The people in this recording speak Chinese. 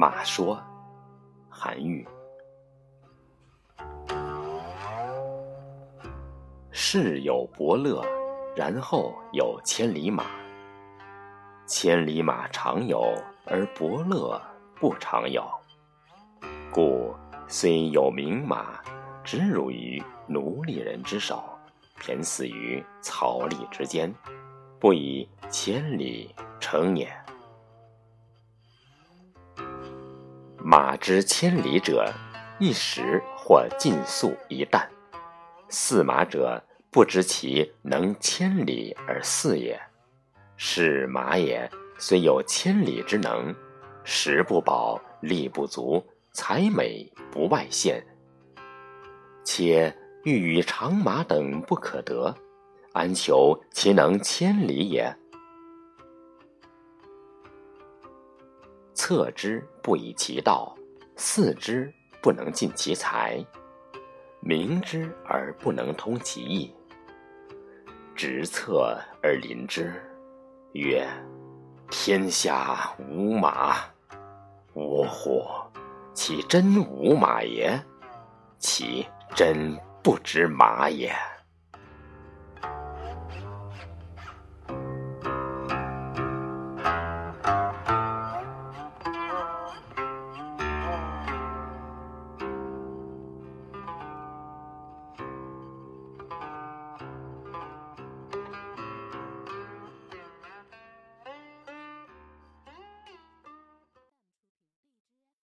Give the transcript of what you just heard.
马说，韩愈。世有伯乐，然后有千里马。千里马常有，而伯乐不常有。故虽有名马，只辱于奴隶人之手，骈死于草砾之间，不以千里称也。马之千里者，一时或尽粟一担；驷马者，不知其能千里而饲也。是马也，虽有千里之能，食不饱，力不足，才美不外见。且欲与长马等不可得，安求其能千里也？策之不以其道，饲之不能尽其才，明之而不能通其意，执策而临之。曰：天下无马，呜呼！其真无马也？其真不知马也。